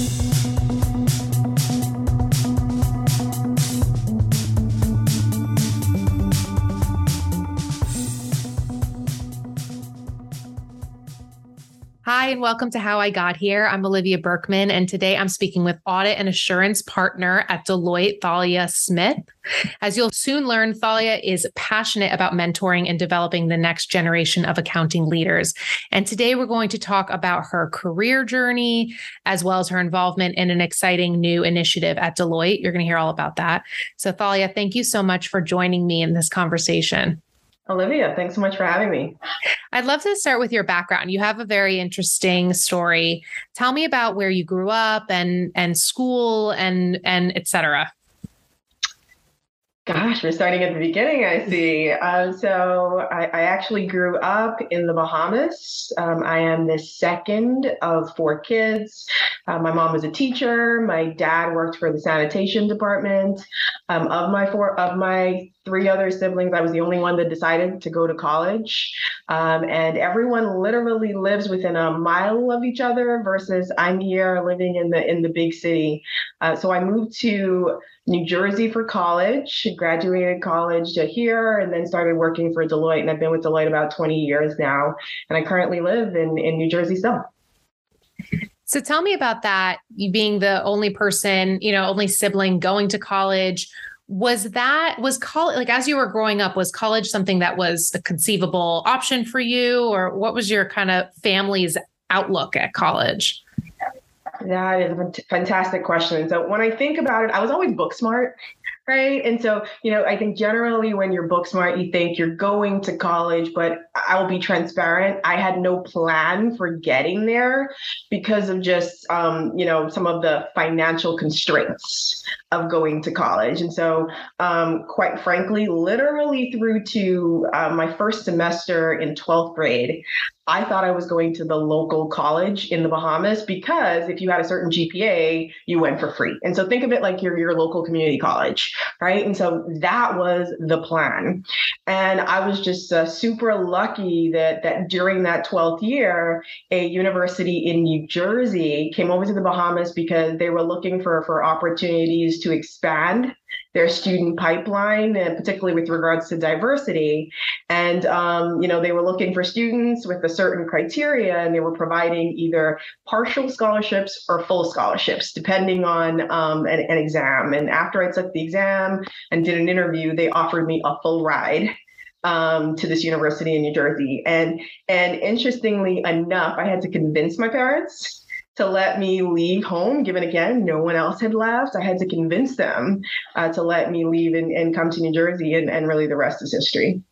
Hi, and welcome to How I Got Here. I'm Olivia Berkman, and today I'm speaking with audit and assurance partner at Deloitte, Thalia Smith. As you'll soon learn, Thalia is passionate about mentoring and developing the next generation of accounting leaders. And today we're going to talk about her career journey, as well as her involvement in an exciting new initiative at Deloitte. You're going to hear all about that. So, Thalia, thank you so much for joining me in this conversation. Olivia, thanks so much for having me. I'd love to start with your background. You have a very interesting story. Tell me about where you grew up and and school and and etc. Gosh, we're starting at the beginning, I see. Uh, so, I, I, actually grew up in the Bahamas. Um, I am the second of four kids. Uh, my mom was a teacher. My dad worked for the sanitation department. Um, of my four, of my three other siblings, I was the only one that decided to go to college. Um, and everyone literally lives within a mile of each other. Versus I'm here living in the in the big city. Uh, so I moved to New Jersey for college, graduated college to here, and then started working for Deloitte. And I've been with Deloitte about 20 years now. And I currently live in, in New Jersey still. So tell me about that. You being the only person, you know, only sibling going to college. Was that, was college, like as you were growing up, was college something that was a conceivable option for you? Or what was your kind of family's outlook at college? That is a fantastic question. So when I think about it, I was always book smart right? And so, you know, I think generally when you're book smart, you think you're going to college, but I will be transparent. I had no plan for getting there because of just, um, you know, some of the financial constraints of going to college. And so, um, quite frankly, literally through to uh, my first semester in 12th grade, I thought I was going to the local college in the Bahamas because if you had a certain GPA, you went for free. And so think of it like your, your local community college, right? And so that was the plan. And I was just uh, super lucky that that during that 12th year, a university in New Jersey came over to the Bahamas because they were looking for, for opportunities to expand their student pipeline, and particularly with regards to diversity. And um, you know, they were looking for students with a certain criteria, and they were providing either partial scholarships or full scholarships, depending on um, an, an exam. And after I took the exam and did an interview, they offered me a full ride um, to this university in New Jersey. And and interestingly enough, I had to convince my parents to let me leave home, given again, no one else had left. I had to convince them uh, to let me leave and, and come to New Jersey, and, and really the rest is history.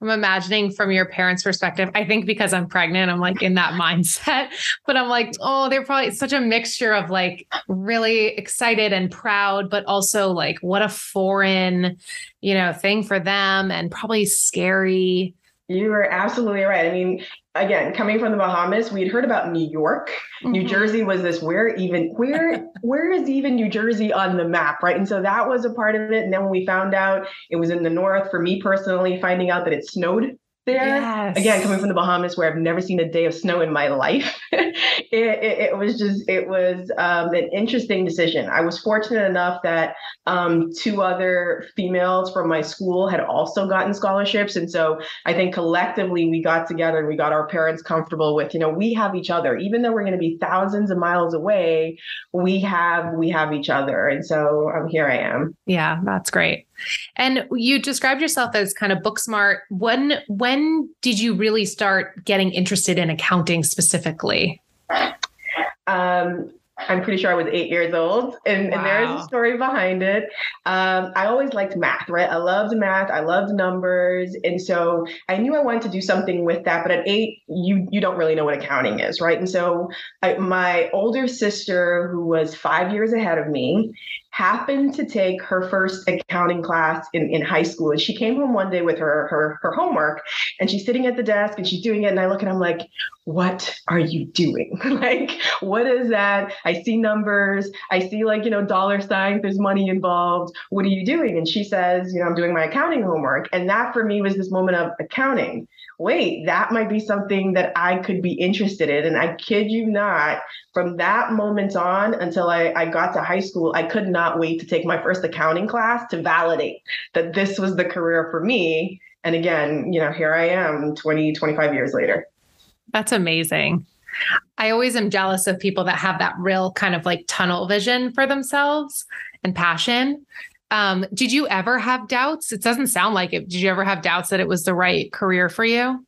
I'm imagining from your parents' perspective. I think because I'm pregnant, I'm like in that mindset. But I'm like, oh, they're probably such a mixture of like really excited and proud, but also like what a foreign, you know, thing for them and probably scary. You are absolutely right. I mean, again, coming from the Bahamas, we'd heard about New York. Mm-hmm. New Jersey was this where even where where is even New Jersey on the map, right? And so that was a part of it. And then when we found out it was in the north, for me personally, finding out that it snowed there. Yes. Again, coming from the Bahamas, where I've never seen a day of snow in my life, it, it, it, was just it was um, an interesting decision. I was fortunate enough that um, two other females from my school had also gotten scholarships, and so I think collectively we got together and we got our parents comfortable with, you know, we have each other, even though we're going to be thousands of miles away. We have we have each other, and so um, here I am. Yeah, that's great. And you described yourself as kind of book smart. When when did you really start getting interested in accounting specifically? Um, I'm pretty sure I was eight years old, and, wow. and there is a story behind it. Um, I always liked math, right? I loved math, I loved numbers, and so I knew I wanted to do something with that. But at eight, you you don't really know what accounting is, right? And so I, my older sister, who was five years ahead of me, happened to take her first accounting class in, in high school. And she came home one day with her, her, her homework and she's sitting at the desk and she's doing it. And I look at I'm like, what are you doing? like, what is that? I see numbers. I see like, you know, dollar signs, there's money involved. What are you doing? And she says, you know, I'm doing my accounting homework. And that for me was this moment of accounting wait, that might be something that I could be interested in. And I kid you not, from that moment on until I, I got to high school, I could not wait to take my first accounting class to validate that this was the career for me. And again, you know, here I am 20, 25 years later. That's amazing. I always am jealous of people that have that real kind of like tunnel vision for themselves and passion. Um, did you ever have doubts? It doesn't sound like it. Did you ever have doubts that it was the right career for you?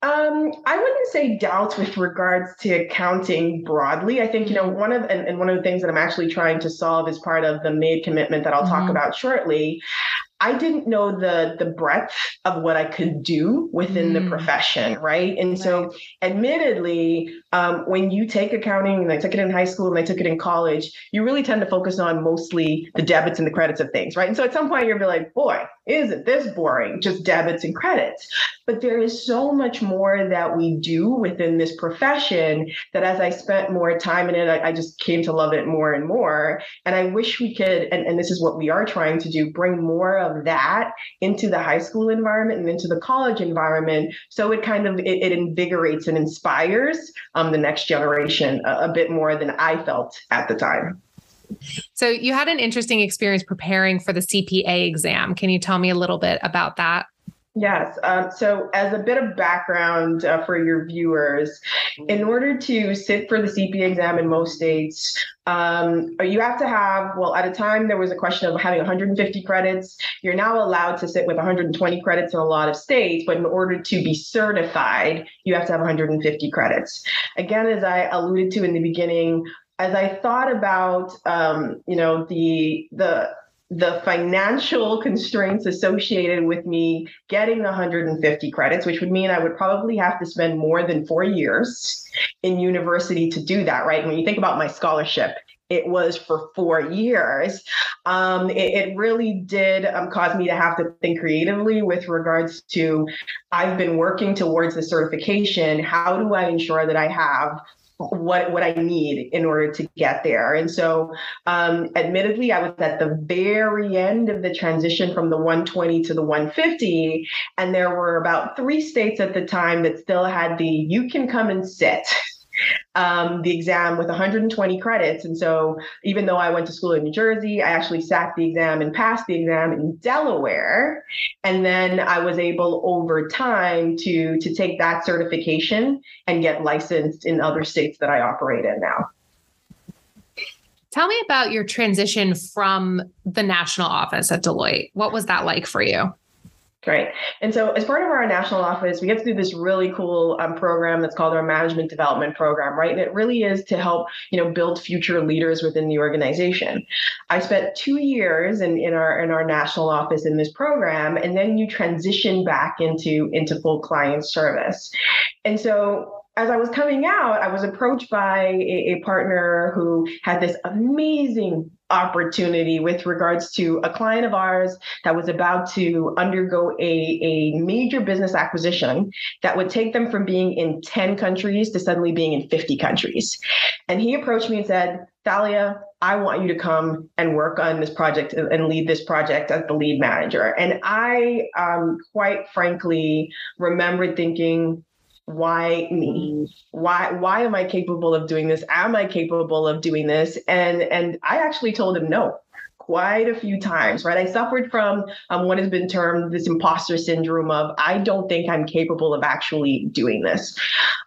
Um, I wouldn't say doubts with regards to accounting broadly. I think, you know, one of and, and, one of the things that I'm actually trying to solve as part of the MADE commitment that I'll mm-hmm. talk about shortly I didn't know the the breadth of what I could do within mm. the profession, right? And right. so, admittedly, um, when you take accounting, and I took it in high school and I took it in college, you really tend to focus on mostly the debits and the credits of things, right? And so, at some point, you're like, "Boy, isn't this boring? Just debits and credits." But there is so much more that we do within this profession that, as I spent more time in it, I, I just came to love it more and more. And I wish we could, and, and this is what we are trying to do, bring more of that into the high school environment and into the college environment. So it kind of it, it invigorates and inspires um, the next generation a, a bit more than I felt at the time. So you had an interesting experience preparing for the CPA exam. Can you tell me a little bit about that? Yes. Um, so, as a bit of background uh, for your viewers, in order to sit for the CPA exam in most states, um, you have to have, well, at a time there was a question of having 150 credits. You're now allowed to sit with 120 credits in a lot of states, but in order to be certified, you have to have 150 credits. Again, as I alluded to in the beginning, as I thought about, um, you know, the the the financial constraints associated with me getting 150 credits, which would mean I would probably have to spend more than four years in university to do that, right? When you think about my scholarship, it was for four years. Um, it, it, really did um, cause me to have to think creatively with regards to I've been working towards the certification. How do I ensure that I have what what I need in order to get there. And so, um, admittedly, I was at the very end of the transition from the 120 to the 150, and there were about three states at the time that still had the "you can come and sit." um, the exam with 120 credits. And so, even though I went to school in New Jersey, I actually sat the exam and passed the exam in Delaware. And then I was able over time to, to take that certification and get licensed in other states that I operate in now. Tell me about your transition from the national office at Deloitte. What was that like for you? Right. And so, as part of our national office, we get to do this really cool um, program that's called our management development program, right? And it really is to help, you know, build future leaders within the organization. I spent two years in, in our in our national office in this program, and then you transition back into into full client service. And so as I was coming out, I was approached by a, a, partner who had this amazing opportunity with regards to a client of ours that was about to undergo a, a major business acquisition that would take them from being in 10 countries to suddenly being in 50 countries. And he approached me and said, Thalia, I want you to come and work on this project and lead this project as the lead manager. And I, um, quite frankly, remembered thinking, why me? Why why am i capable of doing this? Am i capable of doing this? And and i actually told him no quite a few times, right? I suffered from um, what has been termed this imposter syndrome of I don't think I'm capable of actually doing this.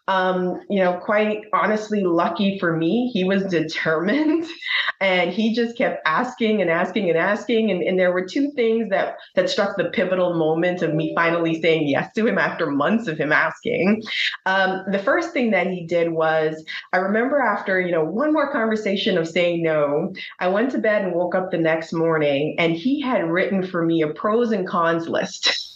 Um, you know, quite honestly, lucky for me, he was determined and he just kept asking and asking and asking. And, and there were two things that that struck the pivotal moment of me finally saying yes to him after months of him asking. Um, the first thing that he did was I remember after, you know, one more conversation of saying no, I went to bed and woke up the next next morning, and he had written for me a pros and cons list.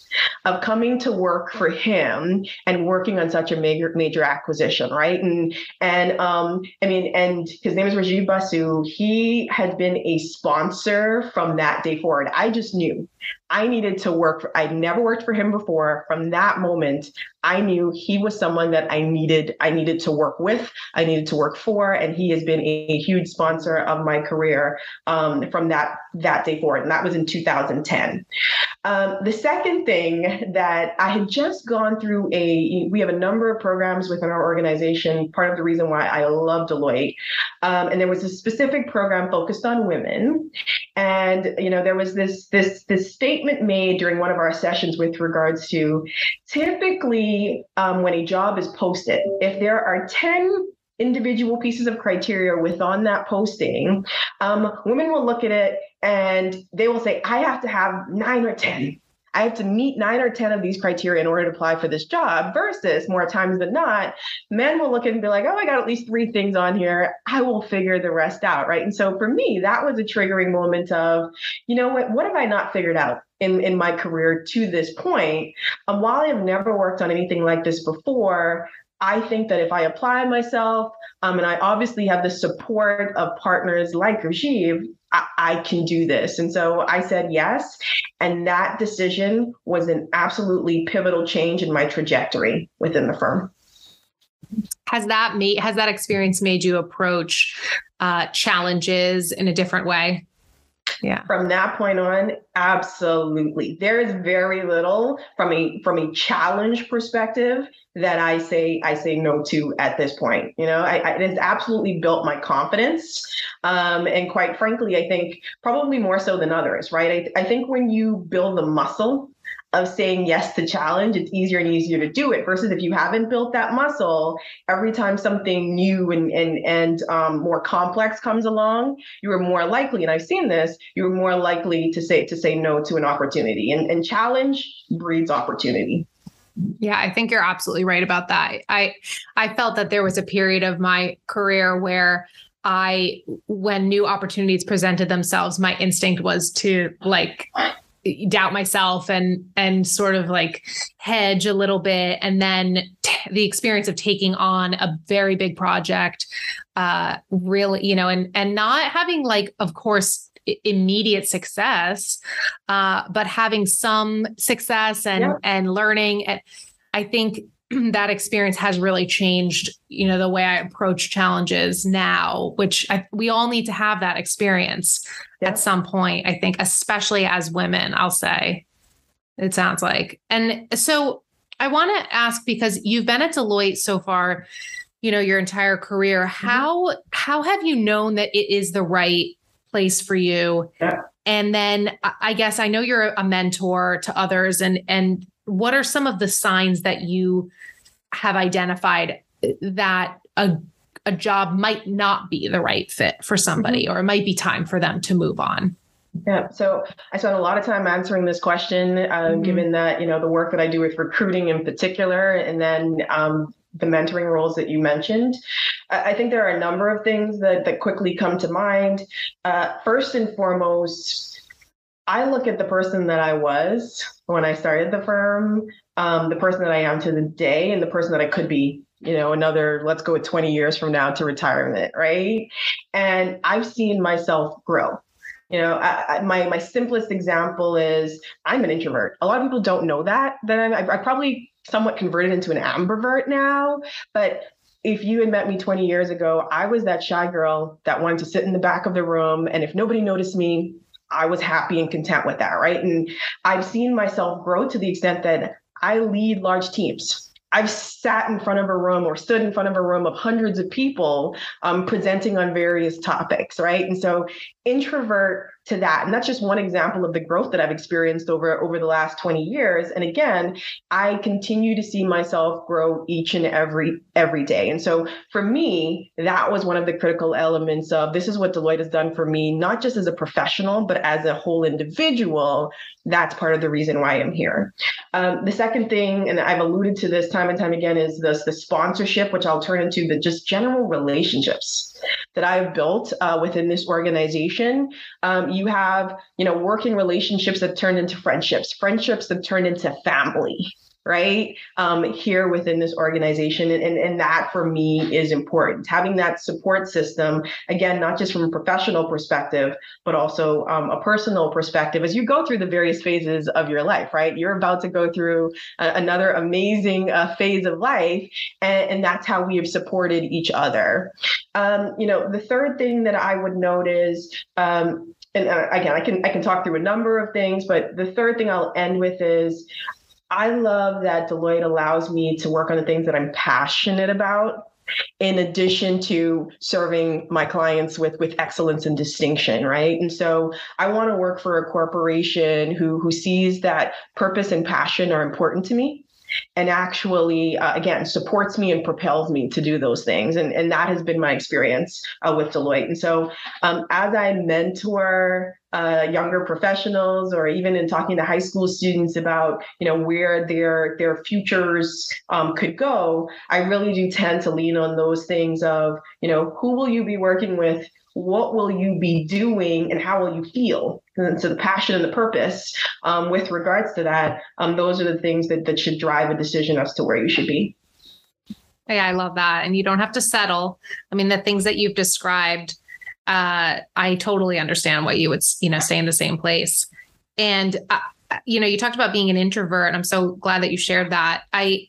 of coming to work for him and working on such a major major acquisition, right? And and um, I mean, and his name is Rajiv Basu. He had been a sponsor from that day forward. I just knew I needed to work for, I'd never worked for him before. From that moment, I knew he was someone that I needed, I needed to work with, I needed to work for, and he has been a huge sponsor of my career um, from that that day forward. And that was in 2010. Um, the second thing that I had just gone through a, we have a number of programs within our organization. Part of the reason why I love Deloitte, um, and there was a specific program focused on women, and you know there was this this this statement made during one of our sessions with regards to typically um, when a job is posted, if there are 10 individual pieces of criteria within that posting, um, women will look at it and they will say, I have to have nine or 10. I have to meet nine or 10 of these criteria in order to apply for this job, versus more times than not, men will look and be like, oh, I got at least three things on here. I will figure the rest out. Right. And so for me, that was a triggering moment of, you know what, what have I not figured out? In, in my career to this point, um, while I've never worked on anything like this before, I think that if I apply myself, um, and I obviously have the support of partners like Rajiv, I, I can do this. And so I said yes. And that decision was an absolutely pivotal change in my trajectory within the firm. Has that made has that experience made you approach uh, challenges in a different way? Yeah. From that point on absolutely. There is very little from a from a challenge perspective that i say i say no to at this point you know? I, I, it has absolutely built my confidence. Um, and quite frankly i think probably more so than others right? I, I think when you build the muscle of saying yes to challenge, it's easier and easier to do it. Versus if you haven't built that muscle, every time something new and and and um, more complex comes along, you are more likely, and I've seen this, you're more likely to say to say no to an opportunity. And and challenge breeds opportunity. Yeah, I think you're absolutely right about that. I I felt that there was a period of my career where I when new opportunities presented themselves, my instinct was to like doubt myself and and sort of like hedge a little bit and then t- the experience of taking on a very big project uh really you know and and not having like of course immediate success uh but having some success and yeah. and learning and i think that experience has really changed you know the way i approach challenges now which I, we all need to have that experience yeah. at some point i think especially as women i'll say it sounds like and so i want to ask because you've been at deloitte so far you know your entire career mm-hmm. how mm-hmm. how have you known that it is the right place for you yeah. and then i guess i know you're a mentor to others and and what are some of the signs that you have identified that a a job might not be the right fit for somebody mm-hmm. or it might be time for them to move on yeah so i spent a lot of time answering this question um, mm-hmm. given that you know the work that i do with recruiting in particular and then um, the mentoring roles that you mentioned i think there are a number of things that that quickly come to mind uh, first and foremost I look at the person that I was when I started the firm, um, the person that I am to the day, and the person that I could be, you know, another, let's go with 20 years from now to retirement, right? And I've seen myself grow. You know, I, I, my my simplest example is I'm an introvert. A lot of people don't know that that I'm, I, I probably somewhat converted into an ambivert now, but if you had met me 20 years ago, I was that shy girl that wanted to sit in the back of the room. And if nobody noticed me, I was happy and content with that, right? And I've seen myself grow to the extent that I lead large teams. I've sat in front of a room or stood in front of a room of hundreds of people um, presenting on various topics, right? And so introvert to that. And that's just one example of the growth that i've experienced over over the last 20 years. And again i continue to see myself grow each and every every day. And so for me that was one of the critical elements of this is what deloitte has done for me not just as a professional but as a whole individual. That's part of the reason why i'm here. Um, the second thing and i've alluded to this time and time again is this the sponsorship which i'll turn into the just general relationships that I've built uh, within this organization. Um, you have, you know, working relationships that turned into friendships, friendships that turned into family right um, here within this organization and, and, and that for me is important. Having that support system again not just from a professional perspective but also um, a personal perspective as you go through the various phases of your life right? You're about to go through a, another amazing uh, phase of life and, and, that's how we have supported each other. Um, you know the third thing that i would note is um, and uh, again i can i can talk through a number of things but the third thing i'll end with is I love that Deloitte allows me to work on the things that I'm passionate about in addition to serving my clients with with excellence and distinction right? And so i want to work for a corporation who who sees that purpose and passion are important to me and actually uh, again supports me and propels me to do those things. And and that has been my experience uh, with deloitte. And so um, as i mentor uh, younger professionals or even in talking to high school students about you know where their their futures um, could go i really do tend to lean on those things of you know who will you be working with? What will you be doing? And how will you feel? And so the passion and the purpose um, with regards to that um, those are the things that, that should drive a decision as to where you should be. Yeah i love that. And you don't have to settle. I mean the things that you've described uh, I totally understand why you would, you know, stay in the same place. And uh, you know, you talked about being an introvert, and I'm so glad that you shared that. I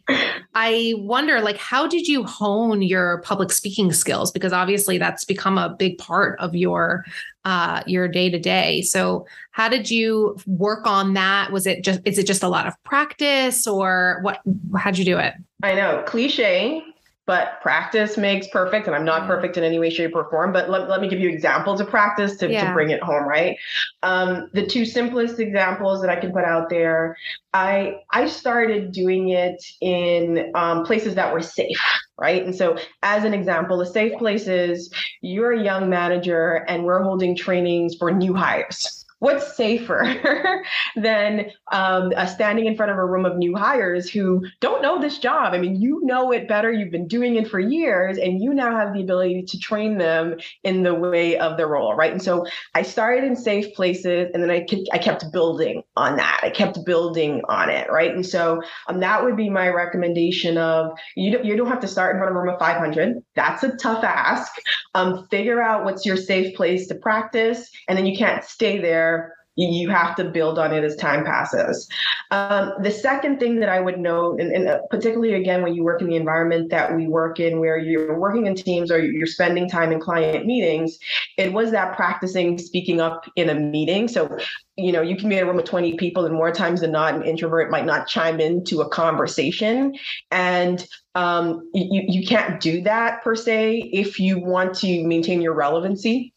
I wonder, like, how did you hone your public speaking skills? Because obviously, that's become a big part of your uh, your day to day. So, how did you work on that? Was it just is it just a lot of practice, or what? How'd you do it? I know, cliche, but practice makes perfect and i'm not perfect in any way shape or form but let, let me give you examples of practice to, yeah. to bring it home right? Um, the two simplest examples that i can put out there i i started doing it in um, places that were safe right? And so as an example a safe place is you're a young manager and we're holding trainings for new hires what's safer than um, uh, standing in front of a room of new hires who don't know this job? I mean, you know it better. You've been doing it for years, and you now have the ability to train them in the way of the role, right? And so I started in safe places, and then I kept, I kept building on that. I kept building on it, right? And so um, that would be my recommendation of you don't, you don't have to start in front of a room of 500. That's a tough ask. Um, figure out what's your safe place to practice, and then you can't stay there there you have to build on it as time passes. Um, the second thing that I would note, and, and, uh, particularly again when you work in the environment that we work in, where you're working in teams or you're spending time in client meetings, it was that practicing speaking up in a meeting. So, you know, you can be in a room of 20 people, and more times than not, an introvert might not chime into a conversation. And um, you, you can't do that per se if you want to maintain your relevancy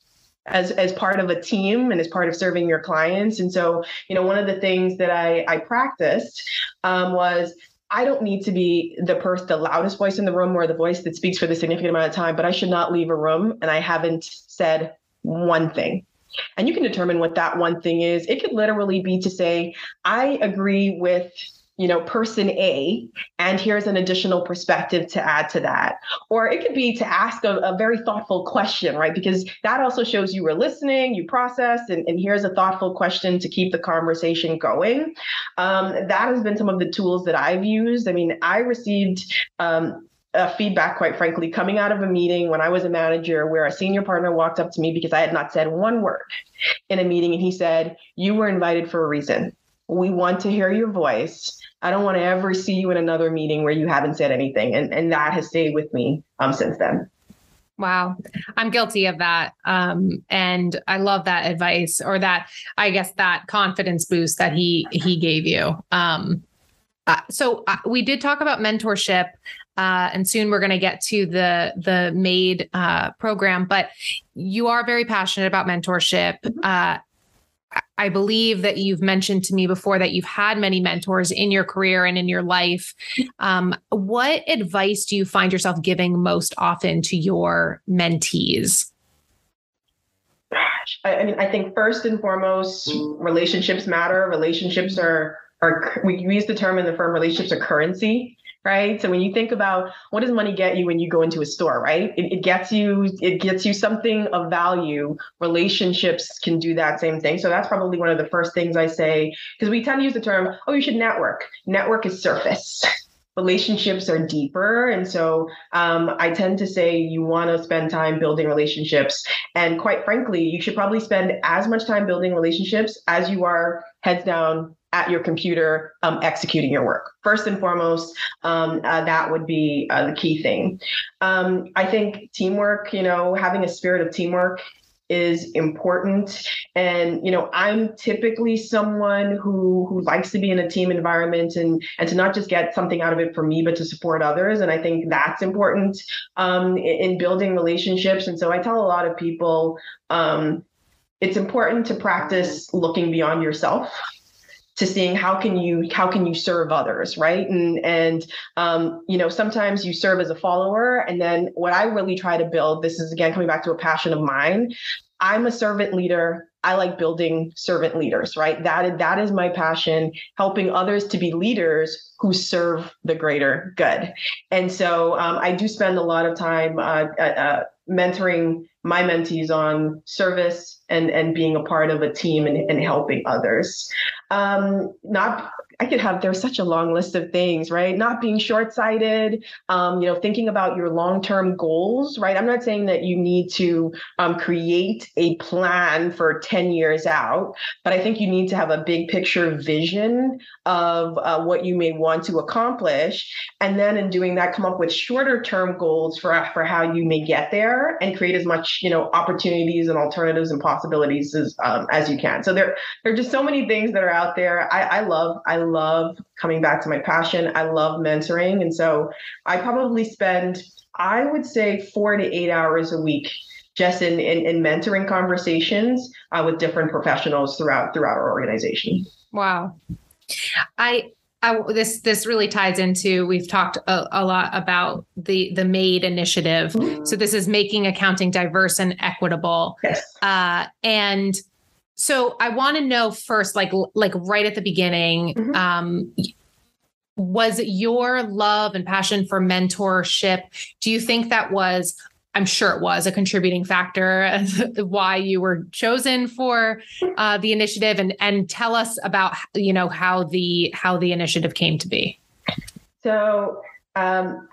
as as part of a team and as part of serving your clients. And so, you know, one of the things that I I practiced um, was I don't need to be the person, the loudest voice in the room or the voice that speaks for the significant amount of time, but I should not leave a room and I haven't said one thing. And you can determine what that one thing is. It could literally be to say, I agree with you know, person A, and here's an additional perspective to add to that. Or it could be to ask a, a very thoughtful question, right? Because that also shows you were listening, you processed, and, and here's a thoughtful question to keep the conversation going. Um, that has been some of the tools that I've used. I mean, I received um, feedback, quite frankly, coming out of a meeting when I was a manager where a senior partner walked up to me because I had not said one word in a meeting. And he said, You were invited for a reason. We want to hear your voice. I don't want to ever see you in another meeting where you haven't said anything. And, and that has stayed with me um, since then. Wow. I'm guilty of that. Um, and I love that advice or that, I guess, that confidence boost that he, he gave you. Um, uh, so uh, we did talk about mentorship uh, and soon we're going to get to the the MADE uh, program. But you are very passionate about mentorship. I believe that you've mentioned to me before that you've had many mentors in your career and in your life. Um, what advice do you find yourself giving most often to your mentees? I mean, I think first and foremost, relationships matter. Relationships are are we use the term in the firm relationships are currency right? So when you think about what does money get you when you go into a store, right? It, it gets you it gets you something of value. Relationships can do that same thing. So that's probably one of the first things I say because we tend to use the term, oh, you should network. Network is surface. relationships are deeper. And so um, I tend to say you want to spend time building relationships. And quite frankly, you should probably spend as much time building relationships as you are heads down at your computer um, executing your work. First and foremost, um, uh, that would be uh, the key thing. Um, I think teamwork, you know, having a spirit of teamwork is important and you know i'm typically someone who who likes to be in a team environment and and to not just get something out of it for me but to support others and i think that's important um, in, in building relationships and so i tell a lot of people um, it's important to practice looking beyond yourself to seeing how can you how can you serve others right? And and um, you know sometimes you serve as a follower and then what i really try to build this is again coming back to a passion of mine i'm a servant leader. I like building servant leaders right? That that is my passion helping others to be leaders who serve the greater good. And so um, i do spend a lot of time uh, uh, uh mentoring my mentees on service and and being a part of a team and, and helping others um, not I could have there's such a long list of things, right? Not being short-sighted, um, you know, thinking about your long-term goals, right? I'm not saying that you need to um, create a plan for 10 years out, but I think you need to have a big picture vision of uh, what you may want to accomplish, and then in doing that, come up with shorter-term goals for for how you may get there, and create as much, you know, opportunities and alternatives and possibilities as um, as you can. So there there are just so many things that are out there. I, I love I love coming back to my passion. I love mentoring. And so I probably spend, I would say, four to eight hours a week just in, in, in mentoring conversations uh, with different professionals throughout throughout our organization. Wow. I I, this this really ties into we've talked a, a, lot about the the MADE initiative. So this is making accounting diverse and equitable. Yes. Uh, and so I want to know first, like like right at the beginning, mm-hmm. um, was your love and passion for mentorship? Do you think that was? I'm sure it was a contributing factor why you were chosen for uh, the initiative, and and tell us about you know how the how the initiative came to be. So um,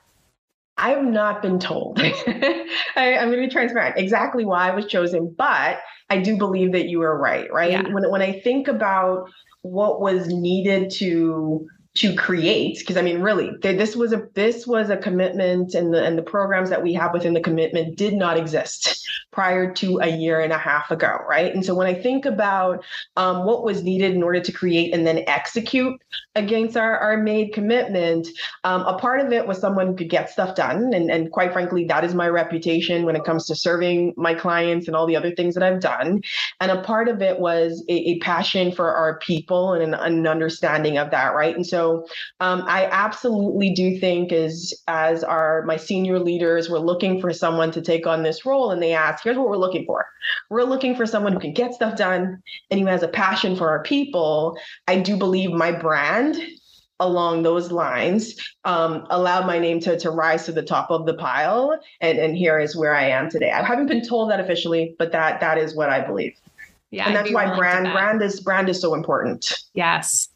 I've not been told. I, am going to be transparent exactly why I was chosen, but I do believe that you are right. Right. Yeah. When when I think about what was needed to to create because i mean really this was a this was a commitment and the and the programs that we have within the commitment did not exist prior to a year and a half ago right? And so when i think about um, what was needed in order to create and then execute against our, our MADE commitment um, a part of it was someone who could get stuff done and, and quite frankly that is my reputation when it comes to serving my clients and all the other things that i've done. And a part of it was a, a passion for our people and an, an understanding of that right? And so um, I absolutely do think as as our my senior leaders were looking for someone to take on this role, and they asked, "Here's what we're looking for. We're looking for someone who can get stuff done and who has a passion for our people." I do believe my brand along those lines um, allowed my name to, to rise to the top of the pile and, and here is where i am today. I haven't been told that officially but that that is what i believe. Yeah and that's why brand brand is brand is so important. Yes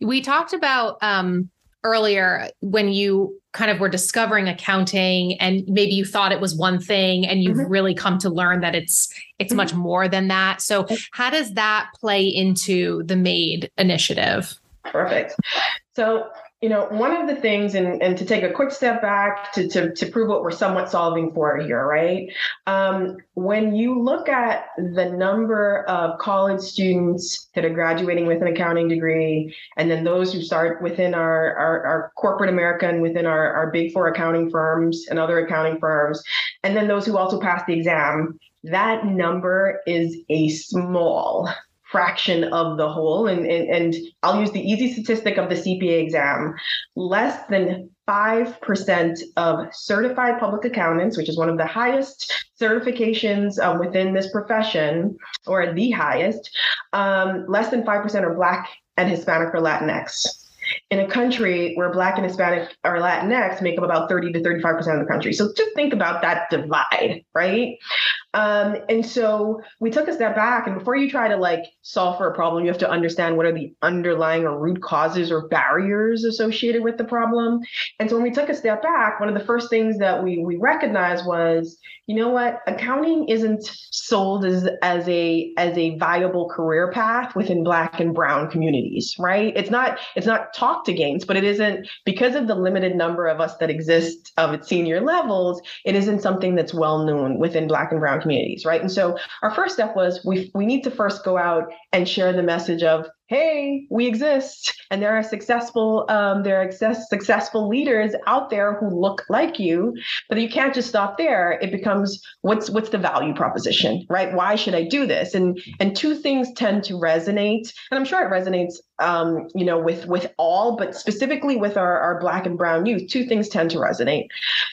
we talked about um, earlier when you kind of were discovering accounting and maybe you thought it was one thing and you've mm-hmm. really come to learn that it's it's mm-hmm. much more than that. So how does that play into the MADE initiative? Perfect. So you know, one of the things, and, and to take a quick step back to, to, to prove what we're somewhat solving for here, right? Um, when you look at the number of college students that are graduating with an accounting degree, and then those who start within our, our, our corporate America and within our, our big four accounting firms and other accounting firms, and then those who also pass the exam, that number is a small fraction of the whole. And, and, and I'll use the easy statistic of the CPA exam. Less than 5% of certified public accountants, which is one of the highest certifications um, within this profession, or the highest, um, less than 5% are Black and Hispanic or Latinx. In a country where Black and Hispanic or Latinx make up about 30 to 35% of the country. So just think about that divide, right? Um, and so we took a step back, and before you try to like solve for a problem, you have to understand what are the underlying or root causes or barriers associated with the problem. And so when we took a step back, one of the first things that we we recognized was, you know what, accounting isn't sold as as a as a viable career path within Black and Brown communities, right? It's not it's not talked against, but it isn't because of the limited number of us that exist of its senior levels. It isn't something that's well known within Black and Brown communities, right? And so our first step was we we need to first go out and share the message of hey, we exist, and there are successful um, there are successful leaders out there who look like you, but you can't just stop there. It becomes what's what's the value proposition, right? Why should I do this? And and two things tend to resonate, and I'm sure it resonates, um, you know, with with all, but specifically with our our Black and Brown youth. Two things tend to resonate.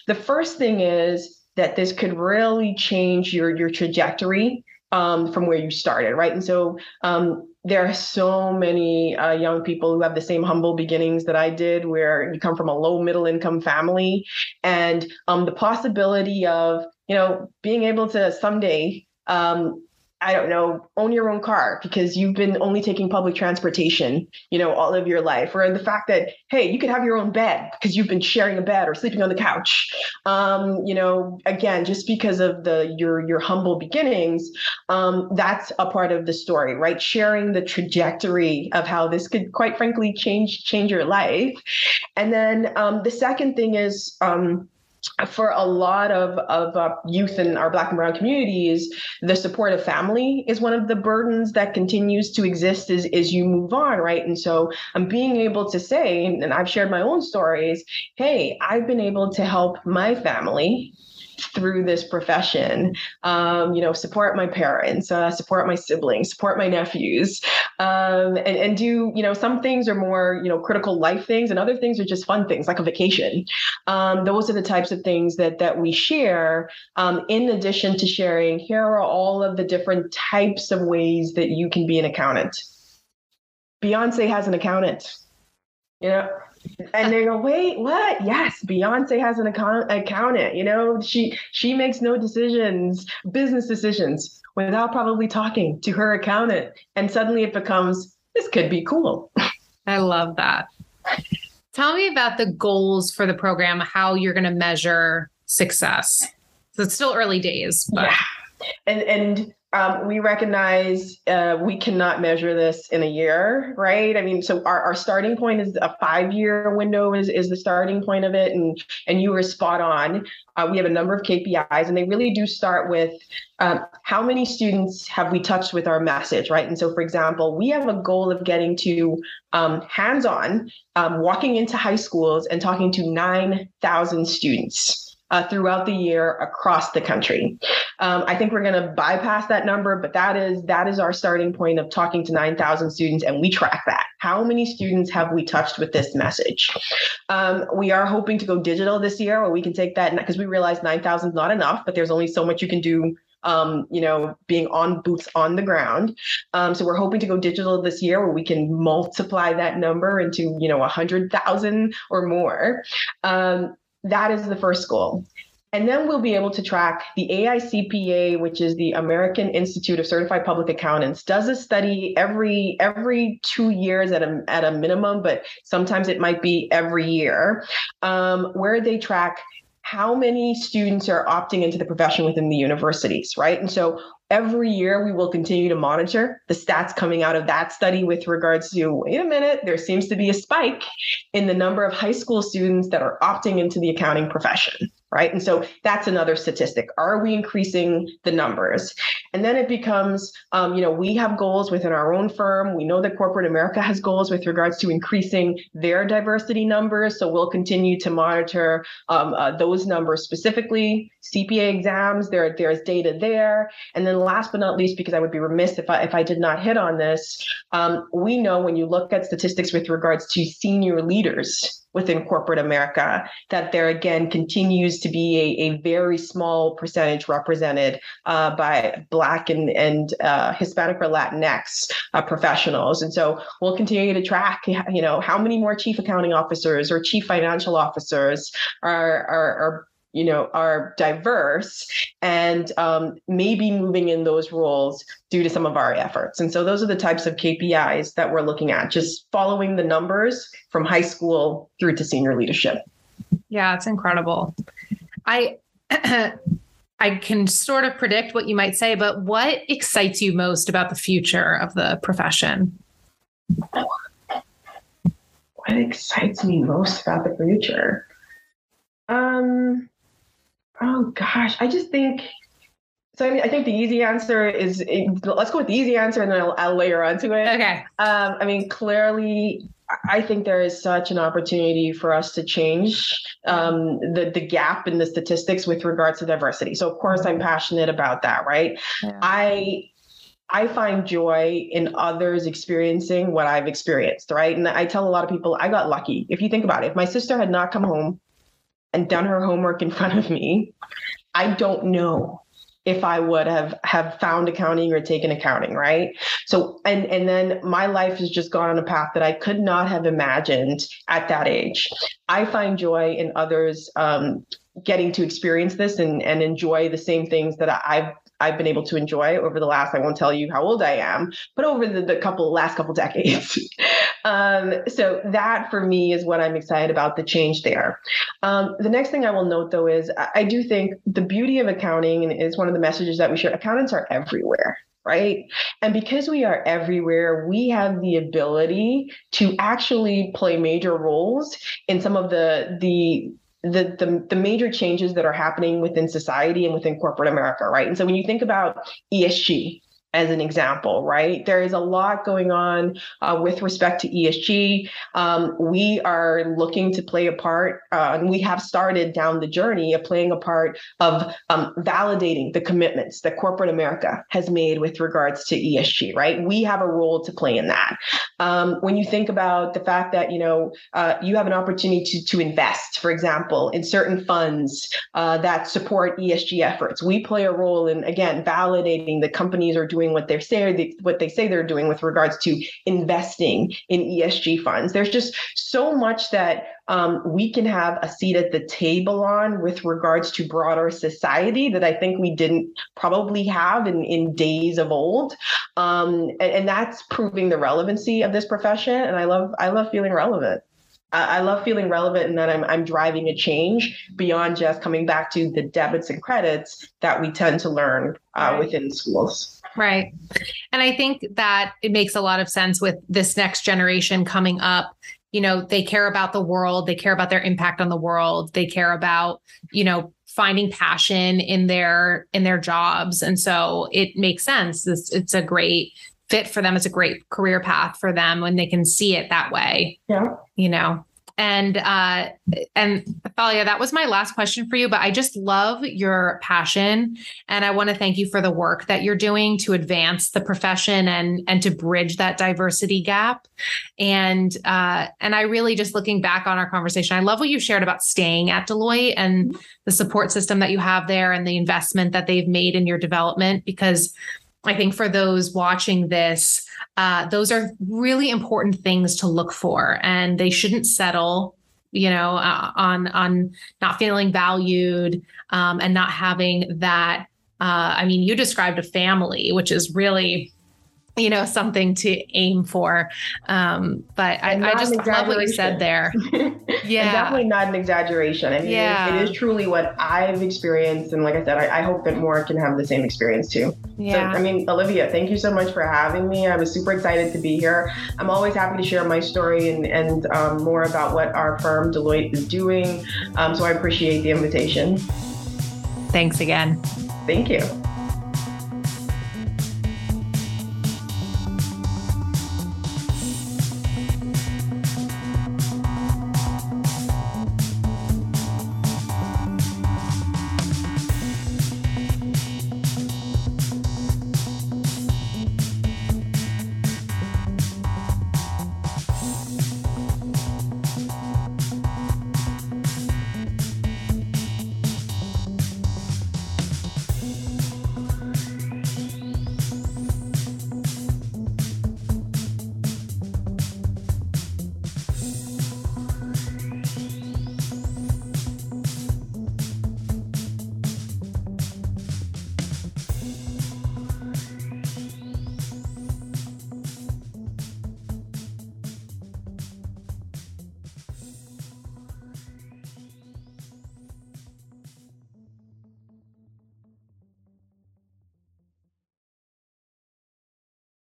The first thing is that this could really change your your trajectory um, from where you started, right? And so um, there are so many uh, young people who have the same humble beginnings that I did, where you come from a low middle income family, and um, the possibility of you know being able to someday um, I don't know, own your own car because you've been only taking public transportation, you know, all of your life, or the fact that hey, you could have your own bed because you've been sharing a bed or sleeping on the couch. Um, you know, again, just because of the your your humble beginnings, um, that's a part of the story, right? Sharing the trajectory of how this could, quite frankly, change change your life. And then um, the second thing is. Um, for a lot of, of uh, youth in our black and brown communities the support of family is one of the burdens that continues to exist as, as you move on right? And so i'm being able to say and i've shared my own stories hey i've been able to help my family through this profession um, you know support my parents uh, support my siblings support my nephews um, and, and do you know some things are more you know critical life things and other things are just fun things like a vacation. Um, those are the types of things that that we share um, in addition to sharing here are all of the different types of ways that you can be an accountant. Beyonce has an accountant. You know and they go, wait, what? Yes, Beyonce has an account- accountant. You know, she she makes no decisions, business decisions, without probably talking to her accountant. And suddenly it becomes this could be cool. I love that. Tell me about the goals for the program, how you're going to measure success. So it's still early days, but yeah. And and um, we recognize uh, we cannot measure this in a year, right? I mean, so our, our starting point is a five year window is, is the starting point of it. And, and you were spot on. Uh, we have a number of KPIs, and they really do start with um, how many students have we touched with our message, right? And so, for example, we have a goal of getting to um, hands on, um, walking into high schools and talking to 9,000 students uh, throughout the year across the country. Um, I think we're going to bypass that number, but that is that is our starting point of talking to 9,000 students, and we track that. How many students have we touched with this message? Um, we are hoping to go digital this year, where we can take that because we realize 9,000 is not enough, but there's only so much you can do um, you know, being on boots on the ground. Um, so we're hoping to go digital this year where we can multiply that number into, you know, a hundred thousand or more. Um, that is the first goal. And then we'll be able to track the AICPA, which is the American Institute of Certified Public Accountants, does a study every every two years at a at a minimum, but sometimes it might be every year, um, where they track how many students are opting into the profession within the universities, right? And so every year we will continue to monitor the stats coming out of that study with regards to wait a minute there seems to be a spike in the number of high school students that are opting into the accounting profession right? And so that's another statistic. Are we increasing the numbers? And then it becomes um, you know we have goals within our own firm. We know that corporate america has goals with regards to increasing their diversity numbers. So we'll continue to monitor um, uh, those numbers specifically CPA exams. There, there's data there. And then last but not least, because I would be remiss if I if I did not hit on this, um, we know when you look at statistics with regards to senior leaders within corporate America, that there again continues to be a, a very small percentage represented uh, by Black and, and uh, Hispanic or Latinx uh, professionals. And so we'll continue to track, you know, how many more chief accounting officers or chief financial officers are, are, are you know are diverse and um, maybe moving in those roles due to some of our efforts and so those are the types of kpis that we're looking at just following the numbers from high school through to senior leadership yeah it's incredible i I can sort of predict what you might say, but what excites you most about the future of the profession? What excites me most about the future? Um, Oh gosh, I just think. So I mean, I think the easy answer is let's go with the easy answer, and then I'll, I'll layer onto it. Okay. Um, I mean, clearly, I think there is such an opportunity for us to change um, the the gap in the statistics with regards to diversity. So of course, I'm passionate about that. Right. Yeah. I I find joy in others experiencing what I've experienced, right? And I tell a lot of people I got lucky. If you think about it, if my sister had not come home and done her homework in front of me, I don't know if I would have have found accounting or taken accounting, right? So and and then my life has just gone on a path that I could not have imagined at that age. I find joy in others um, getting to experience this and and enjoy the same things that I've I've been able to enjoy over the last, I won't tell you how old I am, but over the, the couple last couple decades. um, so that for me is what I'm excited about the change there. Um, the next thing I will note though is I, do think the beauty of accounting is one of the messages that we share. Accountants are everywhere right? And because we are everywhere, we have the ability to actually play major roles in some of the the the, the, the major changes that are happening within society and within corporate America, right? And so when you think about ESG, as an example, right? There is a lot going on uh, with respect to ESG. Um, we are looking to play a part, uh, and we have started down the journey of playing a part of um, validating the commitments that corporate America has made with regards to ESG, right? We have a role to play in that. Um, when you think about the fact that, you know, uh, you have an opportunity to, to invest, for example, in certain funds uh, that support ESG efforts, we play a role in, again, validating that companies are doing what they say what they say they're doing with regards to investing in ESG funds. There's just so much that um, we can have a seat at the table on with regards to broader society that I think we didn't probably have in, in days of old. Um, and, and that's proving the relevancy of this profession. And I love I love feeling relevant. I love feeling relevant and that I'm I'm driving a change beyond just coming back to the debits and credits that we tend to learn uh, within schools. Right. And I think that it makes a lot of sense with this next generation coming up. You know, they care about the world, they care about their impact on the world, they care about, you know, finding passion in their in their jobs. And so it makes sense. It's, it's a great fit for them. It's a great career path for them when they can see it that way. Yeah. You know. And uh, and Thalia, that was my last question for you. But I just love your passion, and I want to thank you for the work that you're doing to advance the profession and and to bridge that diversity gap. And uh, and I really just looking back on our conversation, I love what you shared about staying at Deloitte and the support system that you have there and the investment that they've made in your development because I think for those watching this, uh, those are really important things to look for, and they shouldn't settle you know uh, on on not feeling valued um, and not having that uh, i mean you described a family which is really you know something to aim for. Um but i, I just love what you said there. Yeah. definitely not an exaggeration. I mean yeah. it, it is truly what i've experienced. And like i said I, I, hope that more can have the same experience too. Yeah. So, i mean olivia thank you so much for having me. I was super excited to be here. I'm always happy to share my story and and um, more about what our firm deloitte is doing. Um, so i appreciate the invitation. Thanks again. Thank you